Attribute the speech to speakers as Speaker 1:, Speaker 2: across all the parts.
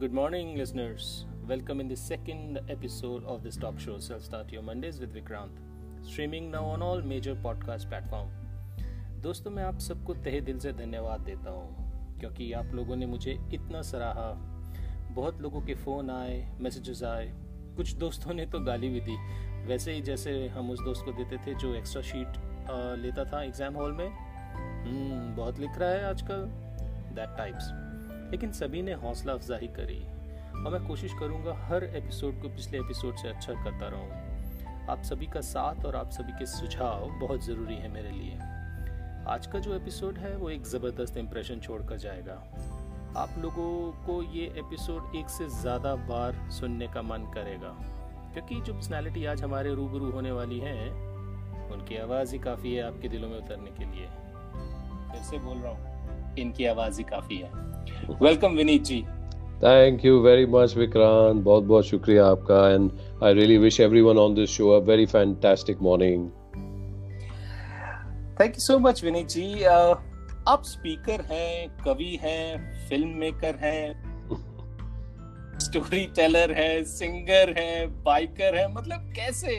Speaker 1: Good morning, listeners. Welcome in the second episode of this talk show, Self Start Your Mondays with Vikrant, streaming now on all major podcast platform. दोस्तों मैं आप सबको तहे दिल से धन्यवाद देता हूँ क्योंकि आप लोगों ने मुझे इतना सराहा बहुत लोगों के फ़ोन आए मैसेजेस आए कुछ दोस्तों ने तो गाली भी दी वैसे ही जैसे हम उस दोस्त को देते थे जो एक्स्ट्रा शीट लेता था एग्ज़ाम हॉल में hmm, बहुत लिख रहा है आजकल दैट टाइप्स लेकिन सभी ने हौसला अफजाई करी। और मैं कोशिश करूँगा हर एपिसोड को पिछले एपिसोड से अच्छा करता रहूँ। आप सभी का साथ और आप सभी के सुझाव बहुत ज़रूरी है मेरे लिए। आज का जो एपिसोड है, वो एक ज़बरदस्त इम्प्रेशन छोड़कर जाएगा। आप लोगों को ये एपिसोड एक से ज़्यादा बार सुनने का मन करेगा। क्योंकि जो पर्सनैलिटी आज हमारे रूबरू होने वाली है, उनकी आवाज़ ही काफ़ी है आपके दिलों में उतरने के लिए। फिर से बोल रहा हूँ। इनकी आवाज़ ही काफ़ी है। Welcome Vineet ji.
Speaker 2: Thank you very much Vikrant बहुत बहुत शुक्रिया आपका। And I really wish everyone on this show a very fantastic morning
Speaker 1: thank you so much Vineet ji uh, आप स्पीकर हैं कवि हैं फ़िल्म मेकर हैं स्टोरी टेलर है सिंगर है बाइकर है मतलब कैसे?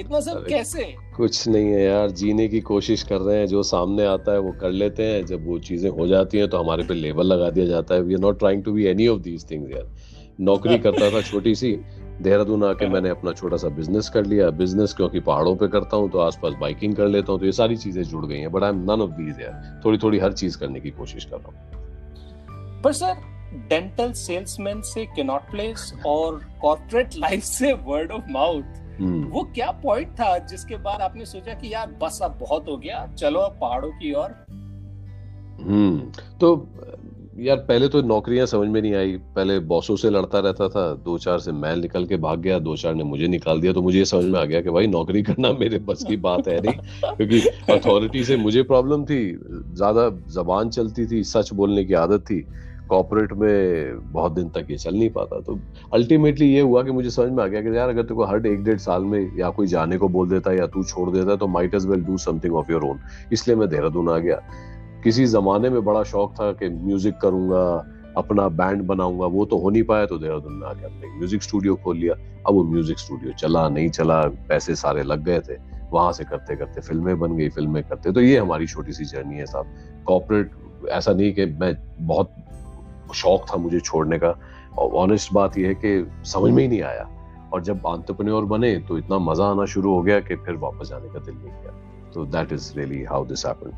Speaker 1: इतना सब कैसे?
Speaker 2: कुछ नहीं है यार जीने की कोशिश कर रहे हैं जो सामने आता है वो कर लेते हैं जब वो चीज़ें हो जाती हैं तो हमारे पे लेबल लगा दिया जाता है। We are not trying to be any of these things यार। नौकरी करता था छोटी सी देहरादून आके मैंने अपना छोटा सा बिज़नेस कर लिया। बिज़नेस क्योंकि पहाड़ों पे करता हूँ तो आसपास बाइकिंग कर लेता हूँ तो ये सारी चीज़ें जुड़ गई हैं। But I am none of these यार। थोड़ी थोड़ी हर चीज़ करने की कोशिश कर रहा
Speaker 1: हूँ। पर सर डेंटल सेल्समैन से कैनॉट प्लेस और कॉर्पोरेट लाइफ से वर्ड ऑफ़ माउथ। वो क्या पॉइंट था जिसके बाद आपने सोचा कि यार बस अब बहुत हो गया चलो अब पहाड़ों की ओर।
Speaker 2: हम्म तो यार पहले तो नौकरियाँ समझ में नहीं आई। पहले बॉसों से लड़ता रहता था दो चार से मैं निकल के भाग गया दो चार ने मुझे निकाल दिया तो मुझे ये समझ में आ गया कि भाई नौकरी करना मेरे बस की बात है नहीं क्योंकि अथॉरिटी से मुझे प्रॉब्लम थी ज़्यादा जबान चलती थी सच बोलने की आदत थी। कॉपोरेट में बहुत दिन तक ये चल नहीं पाता। तो अल्टीमेटली ये हुआ कि मुझे समझ में आ गया कि यार, अगर तेको हर एक डेढ़ साल में या कोई जाने को बोल देता है या तू छोड़ देता है तो might as well do something of your own इसलिए मैं देहरादून आ गया। किसी जमाने में बड़ा शौक था कि म्यूज़िक करूँगा, अपना बैंड बनाऊँगा, वो तो हो नहीं पाया तो देहरादून में आके अपने म्यूज़िक स्टूडियो खोल लिया। अब वो म्यूज़िक स्टूडियो चला, नहीं चला, पैसे सारे लग गए थे। वहाँ से करते करते फ़िल्में बन गई, फ़िल्में करते। तो ये हमारी छोटी सी जर्नी है साहब। कॉपरेट ऐसा नहीं कि मैं बहुत शौक था मुझे छोड़ने का। और ऑनेस्ट बात यह है कि समझ में ही नहीं आया। और जब आंट्रप्रन्योर बने तो इतना मज़ा आना शुरू हो गया कि फिर वापस जाने का दिल नहीं किया। तो that is really how this happened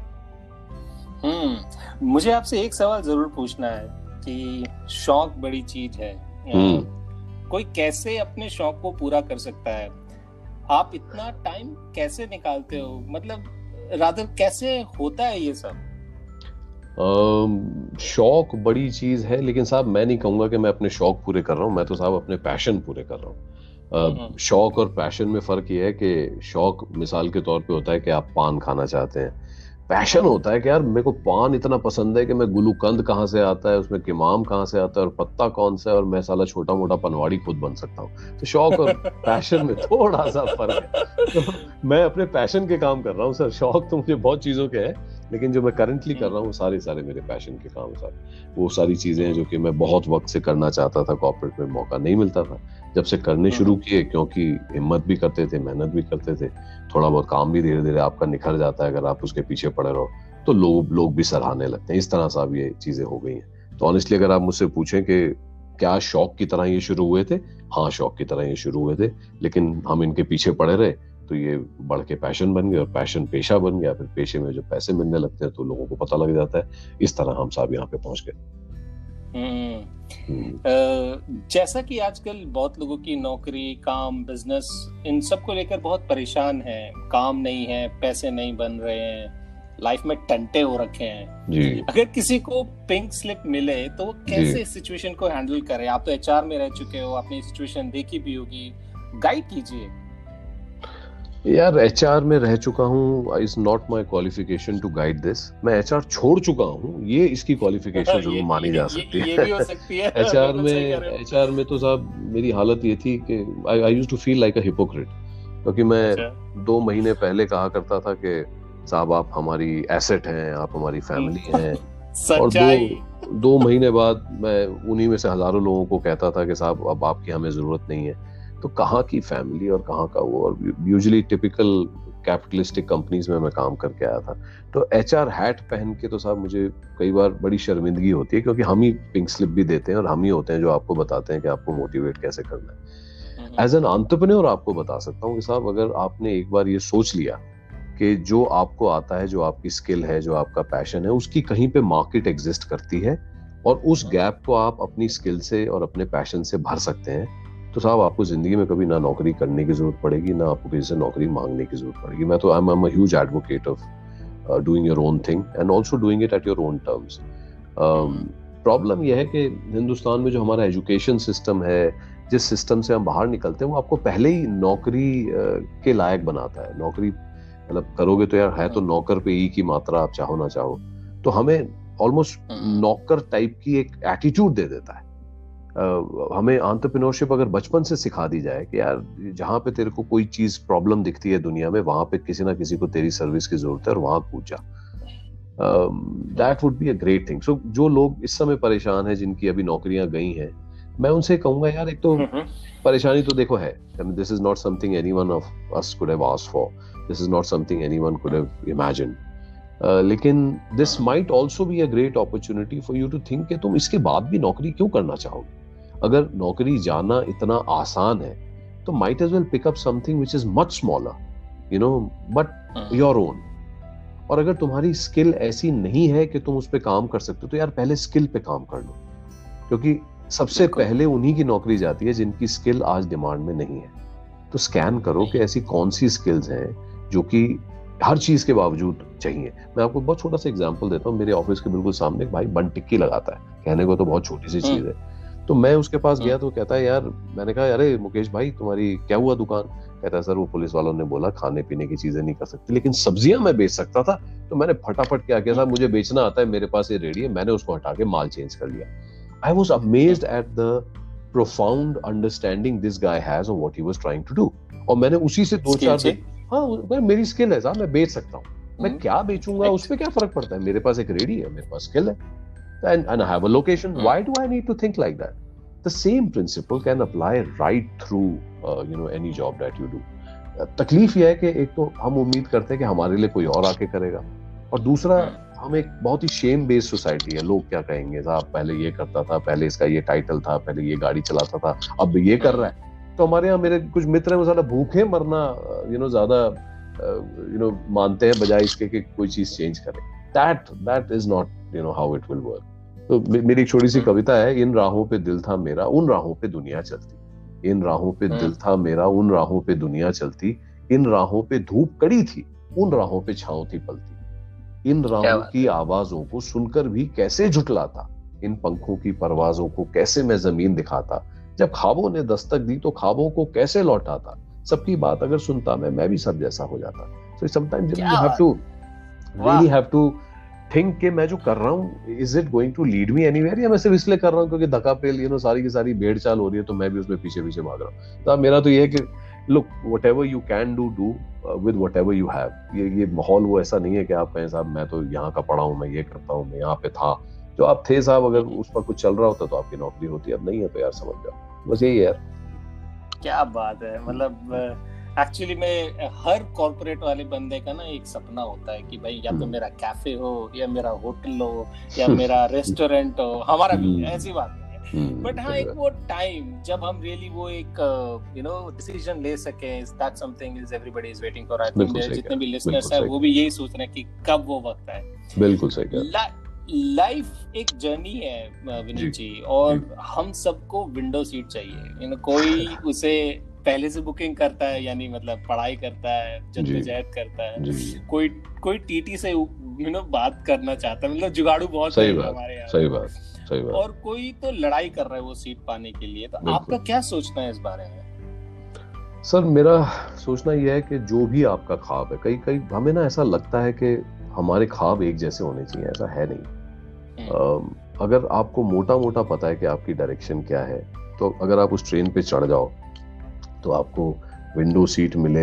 Speaker 1: hmm मुझे आपसे एक सवाल ज़रूर पूछना है कि शौक बड़ी चीज़ है। हम्म। कोई कैसे अपने शौक को पूरा कर सकता है? आप इतना टाइम कैसे निकालते हो? मतलब रादर कैसे होता है ये सब?
Speaker 2: शौक बड़ी चीज़ है लेकिन साहब मैं नहीं कहूँगा कि मैं अपने शौक पूरे कर रहा हूँ मैं तो साहब अपने पैशन पूरे कर रहा हूँ। हम्म। शौक और पैशन में फ़र्क ये है कि शौक मिसाल के तौर पे होता है कि आप पान खाना चाहते हैं। पैशन होता है कि यार मेरे को पान इतना पसंद है कि मैं गुलूकंद कहाँ से आता है उसमें किमाम कहाँ से आता है और पत्ता कौन सा है और मैं साला छोटा मोटा पनवाड़ी खुद बन सकता हूँ। तो शौक और पैशन में थोड़ा सा फ़र्क है। तो मैं अपने पैशन के काम कर रहा हूँ सर। शौक तो मुझे बहुत चीज़ों के है लेकिन जो मैं करंटली कर रहा हूँ सारे सारे मेरे पैशन के काम सर। वो सारी चीज़ें हैं जो कि मैं बहुत वक्त से करना चाहता था कॉर्पोरेट में मौका नहीं मिलता था। जब से करने हम्म। शुरू किए क्योंकि हिम्मत भी करते थे मेहनत भी करते थे थोड़ा बहुत काम भी धीरे धीरे आपका निखर जाता है अगर आप उसके पीछे पड़े रहो तो लोग लोग भी सराहने लगते हैं। इस तरह से अब ये चीज़ें हो गई हैं। तो ऑनेस्टली अगर आप मुझसे पूछें कि क्या शौक की तरह ये शुरू हुए थे? हाँ शौक की तरह ये शुरू हुए थे लेकिन हम इनके पीछे पड़े रहे तो ये बढ़ के पैशन बन गया और पैशन पेशा बन गया। फिर पेशे में जो पैसे मिलने लगते हैं तो लोगों को पता लग जाता है। इस तरह हम सब यहाँ पे पहुँच गए।
Speaker 1: हम्म। हम्म। जैसा कि आजकल बहुत लोगों की नौकरी काम बिज़नेस इन सबको लेकर बहुत परेशान है। काम नहीं है पैसे नहीं बन रहे हैं लाइफ में टंटे हो रखे हैं। जी। अगर किसी को पिंक स्लिप मिले तो वो कैसे सिचुएशन को हैंडल करे? आप तो एचआर में रह चुके हो आपने सिचुएशन देखी भी होगी। गाइड कीजिए।
Speaker 2: यार एचआर में रह चुका हूँ is not my qualification to guide this मैं एच छोड़ चुका हूँ ये इसकी क्वालिफिकेशन ज़रूर मानी जा सकती है। एच आर में एच आर में तो साहब मेरी हालत ये थी कि I use to feel like a hypocrite क्योंकि मैं अच्छा। दो महीने पहले कहा करता था कि साहब आप हमारी एसेट हैं आप हमारी फैमिली हैं। और दो दो महीने बाद मैं उन्हीं में से हज़ारों लोगों को कहता था कि साहब अब आपकी हमें ज़रूरत नहीं है। तो कहाँ की फैमिली और कहाँ का वो? और यूजुअली टिपिकल कैपिटलिस्टिक कंपनीज़ में मैं काम करके आया था। तो एच आर हैट पहन के तो साहब मुझे कई बार बड़ी शर्मिंदगी होती है क्योंकि हम ही पिंक स्लिप भी देते हैं और हम ही होते हैं जो आपको बताते हैं कि आपको मोटिवेट कैसे करना है। एज एन आंट्रप्रन्योर आपको बता सकता हूँ कि साहब अगर आपने एक बार ये सोच लिया कि जो आपको आता है जो आपकी स्किल है जो आपका पैशन है उसकी कहीं पे मार्केट एग्जिस्ट करती है और उस गैप को आप अपनी स्किल से और अपने पैशन से भर सकते हैं। तो साहब आपको ज़िंदगी में कभी ना नौकरी करने की ज़रूरत पड़ेगी ना आपको किसी से नौकरी मांगने की ज़रूरत पड़ेगी मैं तो I am huge advocate of doing your own thing and also doing it at your own terms problem यह है कि हिंदुस्तान में जो हमारा एजुकेशन सिस्टम है जिस सिस्टम से हम बाहर निकलते हैं वो आपको पहले ही नौकरी uh, के लायक बनाता है नौकरी मतलब करोगे तो यार है तो हाँ। नौकर पे ई की मात्रा आप चाहो ना चाहो तो हमें ऑलमोस्ट हाँ। नौकर टाइप की एक एटीट्यूड दे देता है हमें आंट्रप्रिनोरशिप अगर बचपन से सिखा दी जाए कि यार जहाँ पे तेरे को कोई चीज़ प्रॉब्लम दिखती है दुनिया में वहाँ पे किसी ना किसी को तेरी सर्विस की ज़रूरत है और वहाँ कूद जा। That would be a great thing so जो लोग इस समय परेशान है जिनकी अभी नौकरियाँ गई हैं मैं उनसे कहूँगा यार एक तो हम्म, हम्म। परेशानी तो देखो है this is not something any one of us could have asked for this is not something anyone could have imagine लेकिन this might also be a great opportunity for you to think कि तुम इसके बाद भी नौकरी क्यों करना चाहोगे? अगर नौकरी जाना इतना आसान है तो might as well pick up something which is much smaller you know but your own और अगर तुम्हारी स्किल ऐसी नहीं है कि तुम उस पर काम कर सकते हो तो यार पहले स्किल पे काम कर लो। क्योंकि सबसे पहले उन्हीं की नौकरी जाती है जिनकी स्किल आज डिमांड में नहीं है। तो स्कैन करो कि ऐसी कौन सी स्किल्स हैं जो कि हर चीज़ के बावजूद चाहिए। मैं आपको बहुत छोटा सा एग्ज़ाम्पल देता हूँ मेरे ऑफ़िस के बिल्कुल सामने एक भाई बन टिक्की लगाता है। कहने को तो बहुत छोटी सी चीज़ है। तो मैं उसके पास गया तो कहता है यार मैंने कहा अरे मुकेश भाई तुम्हारी क्या हुआ दुकान? कहता है सर वो पुलिस वालों ने बोला खाने पीने की चीज़ें नहीं कर सकती लेकिन सब्ज़ियाँ मैं बेच सकता था। तो मैंने फटाफट क्या किया मुझे बेचना आता है मेरे पास ये रेडी है मैंने उसको हटा के माल चेंज कर लिया। I was amaze at the profound understanding this guy has what he was trying to do और मैंने उसी से दो चार दिन हाँ मेरी स्किल है साहब मैं बेच सकता हूँ। मैं हम्म। क्या बेचूँगा उस पर क्या फ़र्क पड़ता है? मेरे पास एक रेडी है मेरे पास स्किल है। And, and I have a location. Mm. Why do I need to think like that? The same principle can apply right through uh, you know any job that you do. तकलीफ़ यह है कि एक तो हम उम्मीद करते हैं कि हमारे लिए कोई और आके करेगा और दूसरा हम्म। हम एक बहुत ही शेम बेस्ड सोसाइटी है लोग क्या कहेंगे साहब पहले ये करता था पहले इसका ये टाइटल था पहले ये गाड़ी चलाता था अब ये कर रहा है तो हमारे यहाँ मेरे कुछ मित्र हैं वो ज़्यादा भूखे मरना यू नो ज़्यादा यू नो मानते हैं बजाय इसके कि कोई चीज़ चेंज करे that that is not you know how it will work तो मेरी एक छोटी सी। कविता है इन राहों पे दिल था मेरा उन राहों पे दुनिया चलती। इन राहों पे दिल हम्म। था मेरा उन राहों पे दुनिया चलती। इन राहों पे धूप कड़ी थी उन राहों पे छाव थी पलती। इन राहों की आवाजों को सुनकर भी कैसे झुटलाता इन पंखों की परवाजों को कैसे मैं ज़मीन दिखाता। जब खाबों ने दस्तक दी तो खाबों को कैसे लौटाता। सबकी बात अगर सुनता मैं मैं भी सब जैसा हो जाता। So sometimes you have to really have to think कि मैं जो कर रहा हूँ is it going to lead me anywhere या मैं सिर्फ़ इसलिए कर रहा हूँ क्योंकि धक्का पेल यू नो सारी की सारी भेड़ चाल हो रही है तो मैं भी उसमें पीछे पीछे भाग रहा हूँ। तो मेरा तो ये है कि look whatever you can do do with whatever you have ये ये माहौल वो ऐसा नहीं है कि आप कहें, साहब, मैं तो यहाँ का पढ़ा हूँ, मैं ये करता हूँ, मैं यहाँ पे था। जो आप थे साहब, अगर उस पर कुछ चल रहा होता तो आपकी नौकरी होती, अब नहीं है तो यार समझ जाओ। बस यही यार।
Speaker 1: क्या बात है मतलब एक्चुअली में हर कॉर्पोरेट वाले बंदे का ना एक सपना होता है कि भाई या तो हम्म। मेरा कैफ़े हो या मेरा होटल हो या मेरा रेस्टोरेंट हो हमारा भी हम्म। ऐसी बात है। बट हम्म, हाँ एक वो टाइम जब हम रियली वो एक यू नो डिसीज़न ले सके that something is everybody is waiting for I think जितने भी लिसनर्स हैं वो भी यही सोच रहे हैं कि कब वो वक्त है
Speaker 2: बिल्कुल सही
Speaker 1: लाइफ एक जर्नी है विनीत जी। और हम सबको विंडो सीट चाहिए। कोई उसे पहले से बुकिंग करता है यानी मतलब पढ़ाई करता है जद्दोजहद करता है। कोई कोई टीटी से यू नो बात करना चाहता है मतलब जुगाड़ू बहुत
Speaker 2: सही बात हमारे यहाँ। सही बात सही बात।
Speaker 1: और कोई तो लड़ाई कर रहा है वो सीट पाने के लिए तो आपका क्या सोचना है इस बारे में?
Speaker 2: सर मेरा सोचना यह है कि जो भी आपका ख्वाब है कई कई हमें ना ऐसा लगता है कि हमारे ख्वाब एक जैसे होने चाहिए ऐसा है नहीं। अगर आपको मोटा मोटा पता है कि आपकी डायरेक्शन क्या है तो अगर आप उस ट्रेन पे चढ़ जाओ तो आपको विंडो सीट मिले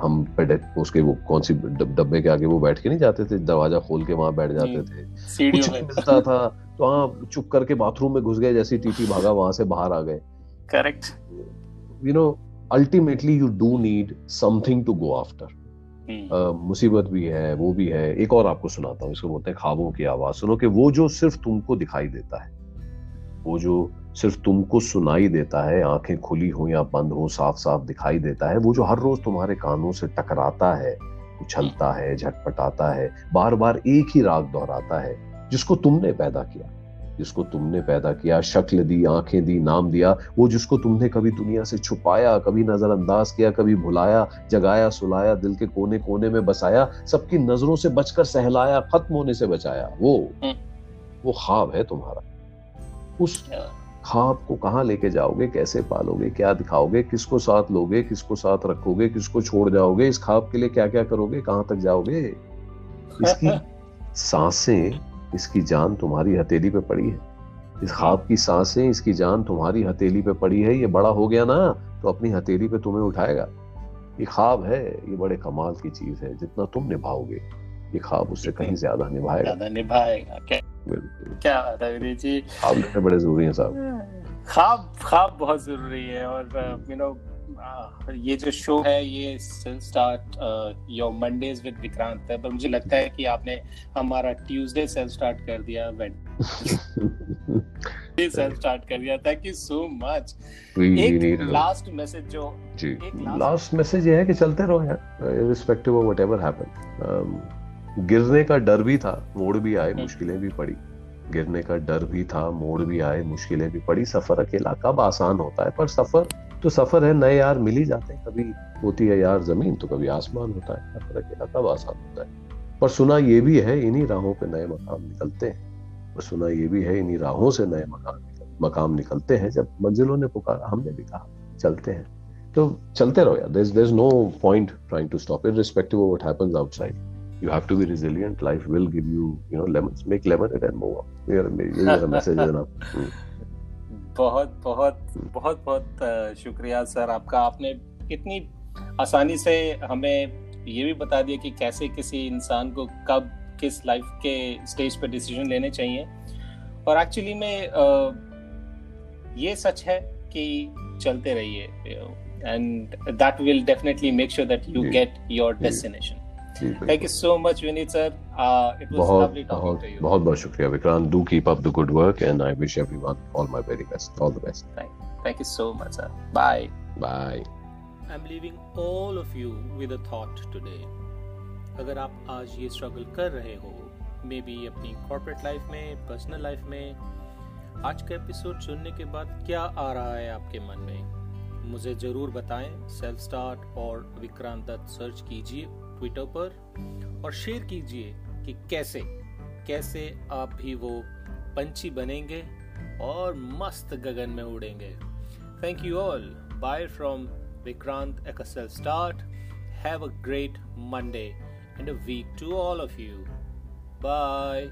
Speaker 2: हम पेड उसके वो कौन सी डब्बे के आगे वो बैठ के नहीं जाते थे दरवाज़ा खोल के वहाँ बैठ जाते थे। कुछ नहीं मिलता था तो हाँ चुप करके बाथरूम में घुस गए जैसी टीटी भागा वहाँ से बाहर आ गए।
Speaker 1: Correct
Speaker 2: you know ultimately you do need something to go after मुसीबत भी है वो भी है। एक और आपको सुनाता हूँ इसको बोलते हैं ख्वाबों की आवाज़। सुनो कि वो जो सिर्फ़ तुमको दिखाई देता है वो जो सिर्फ़ तुमको सुनाई देता है आँखें खुली हो या बंद हो साफ़ साफ़ दिखाई देता है वो जो हर रोज तुम्हारे कानों से टकराता है उछलता है झटपटाता है बार बार एक ही राग दोहराता है जिसको तुमने पैदा किया जिसको तुमने पैदा किया शक्ल दी आँखें दी नाम दिया वो जिसको तुमने कभी दुनिया से छुपाया कभी नजरअंदाज किया कभी भुलाया जगाया सुलाया दिल के कोने कोने में बसाया सबकी नज़रों से बचकर सहलाया खत्म होने से बचाया वो हम्म। वो ख्वाब है तुम्हारा उस ख्वाब को कहाँ लेके जाओगे? कैसे पालोगे? क्या दिखाओगे? किसको साथ लोगे? किसको साथ रखोगे? किसको छोड़ जाओगे? इस ख्वाब के लिए क्या क्या करोगे? कहाँ तक जाओगे? इसकी साँसें इसकी जान तुम्हारी हथेली पे पड़ी है। इस ख्वाब की साँसें इसकी जान तुम्हारी हथेली पे पड़ी है। ये बड़ा हो गया ना तो अपनी हथेली पे तुम्हें उठाएगा। ये ख्वाब है ये बड़े कमाल की चीज़ है जितना तुम निभाओगे ये ख्वाब उससे कहीं ज़्यादा निभाएगा।
Speaker 1: ज़्यादा निभाएगा क्या क्या बात है जी?
Speaker 2: ख्वाब बड़े ज़रूरी है साहब।
Speaker 1: ख्वाब ख्वाब बहुत ज़रूरी है और यू नो ये जो शो है ये start your Mondays with Vikrant है पर मुझे लगता है कि आपने हमारा ट्यूसडे सेल्फ स्टार्ट कर दिया सेल्फ स्टार्ट कर दिया। थैंक यू सो मच एक लास्ट मैसेज जो
Speaker 2: लास्ट मैसेज ये है कि चलते रहो यार इररिस्पेक्टिव ऑफ़ व्हाटएवर हैपन गिरने का डर भी था मोड़ भी आए हम्म। मुश्किलें भी पड़ी। गिरने का डर भी था मोड़ भी आए मुश्किलें भी पड़ी। सफ़र अकेला कब आसान होता है पर सफ़र तो सफ़र है नए यार मिल ही जाते हैं। कभी होती है यार ज़मीन तो कभी आसमान होता है। सफ़र अकेला कब आसान होता है? पर सुना ये भी है इन्हीं राहों पे नए मकाम निकलते हैं। पर सुना ये भी है इन्हीं राहों से नए मकाम मकाम निकलते हैं। जब मंजिलों ने पुकारा हमने भी कहा चलते हैं। तो चलते रहो यार there there no point trying to stop irrespective of what happens outside you have to be resilient. Life will give you you know lemons make lemonade and move on. ये मेरा मैसेज है ना
Speaker 1: बहुत बहुत बहुत बहुत शुक्रिया सर आपका। आपने कितनी आसानी से हमें ये भी बता दिया कि कैसे किसी इंसान को कब किस लाइफ के स्टेज पर डिसीज़न लेने चाहिए। और एक्चुअली में ये सच है कि चलते रहिए। And that will definitely make sure that you get your destination thank you so much Vineet sir it was lovely to you बहुत
Speaker 2: बहुत शुक्रिया Vikrant. Do keep up the good work and I wish everyone all my very best all the best
Speaker 1: thank you so much sir bye bye
Speaker 2: I
Speaker 1: am leaving all of you with a thought today अगर आप आज ये struggle कर रहे हो may be अपनी corporate life में personal life में आज का एपिसोड सुनने के बाद क्या आ रहा है आपके मन में? मुझे ज़रूर बताएँ सेल्फ स्टार्ट और विक्रांत दत्त सर्च कीजिए। ट्विटर पर और शेयर कीजिए कि कैसे कैसे आप भी वो पंछी बनेंगे और मस्त गगन में उड़ेंगे। Thank you all bye from Vikrant axle start have a great Monday and a week to all of you bye